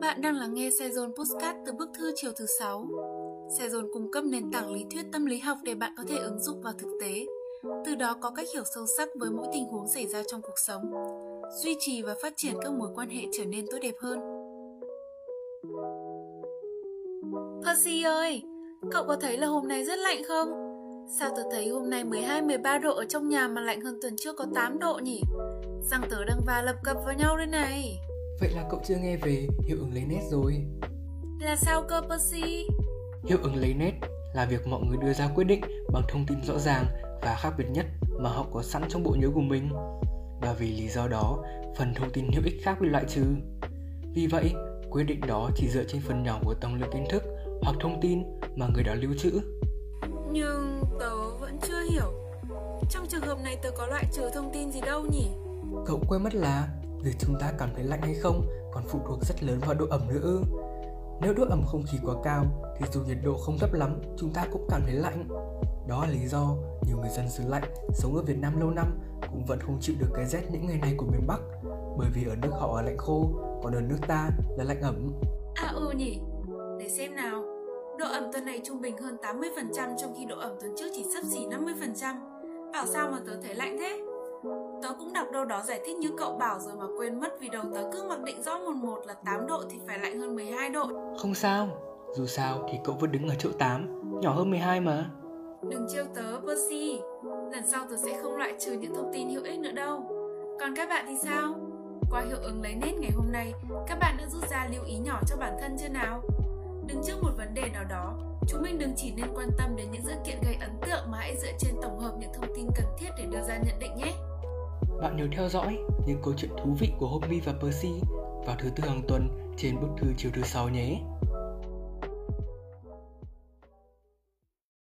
Bạn đang lắng nghe Sezon Postcard từ bức thư chiều thứ 6. Sezon cung cấp nền tảng lý thuyết tâm lý học để bạn có thể ứng dụng vào thực tế, từ đó có cách hiểu sâu sắc với mỗi tình huống xảy ra trong cuộc sống, duy trì và phát triển các mối quan hệ trở nên tốt đẹp hơn. Percy ơi, cậu có thấy là hôm nay rất lạnh không? Sao tớ thấy hôm nay 12-13 độ ở trong nhà mà lạnh hơn tuần trước có 8 độ nhỉ? Răng tớ đang va lập cập vào nhau đây này. Vậy là cậu chưa nghe về hiệu ứng lấy nét rồi. Là sao cơ Percy? Hiệu ứng lấy nét là việc mọi người đưa ra quyết định bằng thông tin rõ ràng và khác biệt nhất mà họ có sẵn trong bộ nhớ của mình. Và vì lý do đó, phần thông tin hữu ích khác bị loại trừ. Vì vậy, quyết định đó chỉ dựa trên phần nhỏ của tổng lượng kiến thức hoặc thông tin mà người đó lưu trữ. Nhưng tớ vẫn chưa hiểu. Trong trường hợp này tớ có loại trừ thông tin gì đâu nhỉ? Cậu quên mất là việc chúng ta cảm thấy lạnh hay không còn phụ thuộc rất lớn vào độ ẩm nữa Nếu độ ẩm không khí quá cao thì dù nhiệt độ không thấp lắm chúng ta cũng cảm thấy lạnh. Đó là lý do nhiều người dân xứ lạnh sống ở Việt Nam lâu năm cũng vẫn không chịu được cái rét những ngày này của miền Bắc bởi vì ở nước họ là lạnh khô còn ở nước ta là lạnh ẩm. À ừ nhỉ, để xem nào. Độ ẩm tuần này trung bình hơn 80% trong khi độ ẩm tuần trước chỉ sấp xỉ 50%. Bảo sao mà tớ thấy lạnh thế? Tớ cũng đọc đâu đó giải thích như cậu bảo rồi mà quên mất vì đầu tớ cứ mặc định rõ một một là 8 độ thì phải lạnh hơn 12 độ. Không sao, dù sao thì cậu vẫn đứng ở chỗ 8, nhỏ hơn 12 mà. Đừng trêu tớ, Percy. Lần sau tớ sẽ không loại trừ những thông tin hữu ích nữa đâu. Còn các bạn thì sao? Qua hiệu ứng lấy nét ngày hôm nay, các bạn đã rút ra lưu ý nhỏ cho bản thân chưa nào? Đứng trước một vấn đề nào đó, chúng mình đừng chỉ nên quan tâm đến những sự kiện gây ấn tượng mà hãy dựa trên tổng hợp những thông tin cần thiết để đưa ra nhận định nhé. Bạn nhớ theo dõi những câu chuyện thú vị của Homie và Percy vào thứ tư hàng tuần trên bức thư chiều thứ sáu nhé.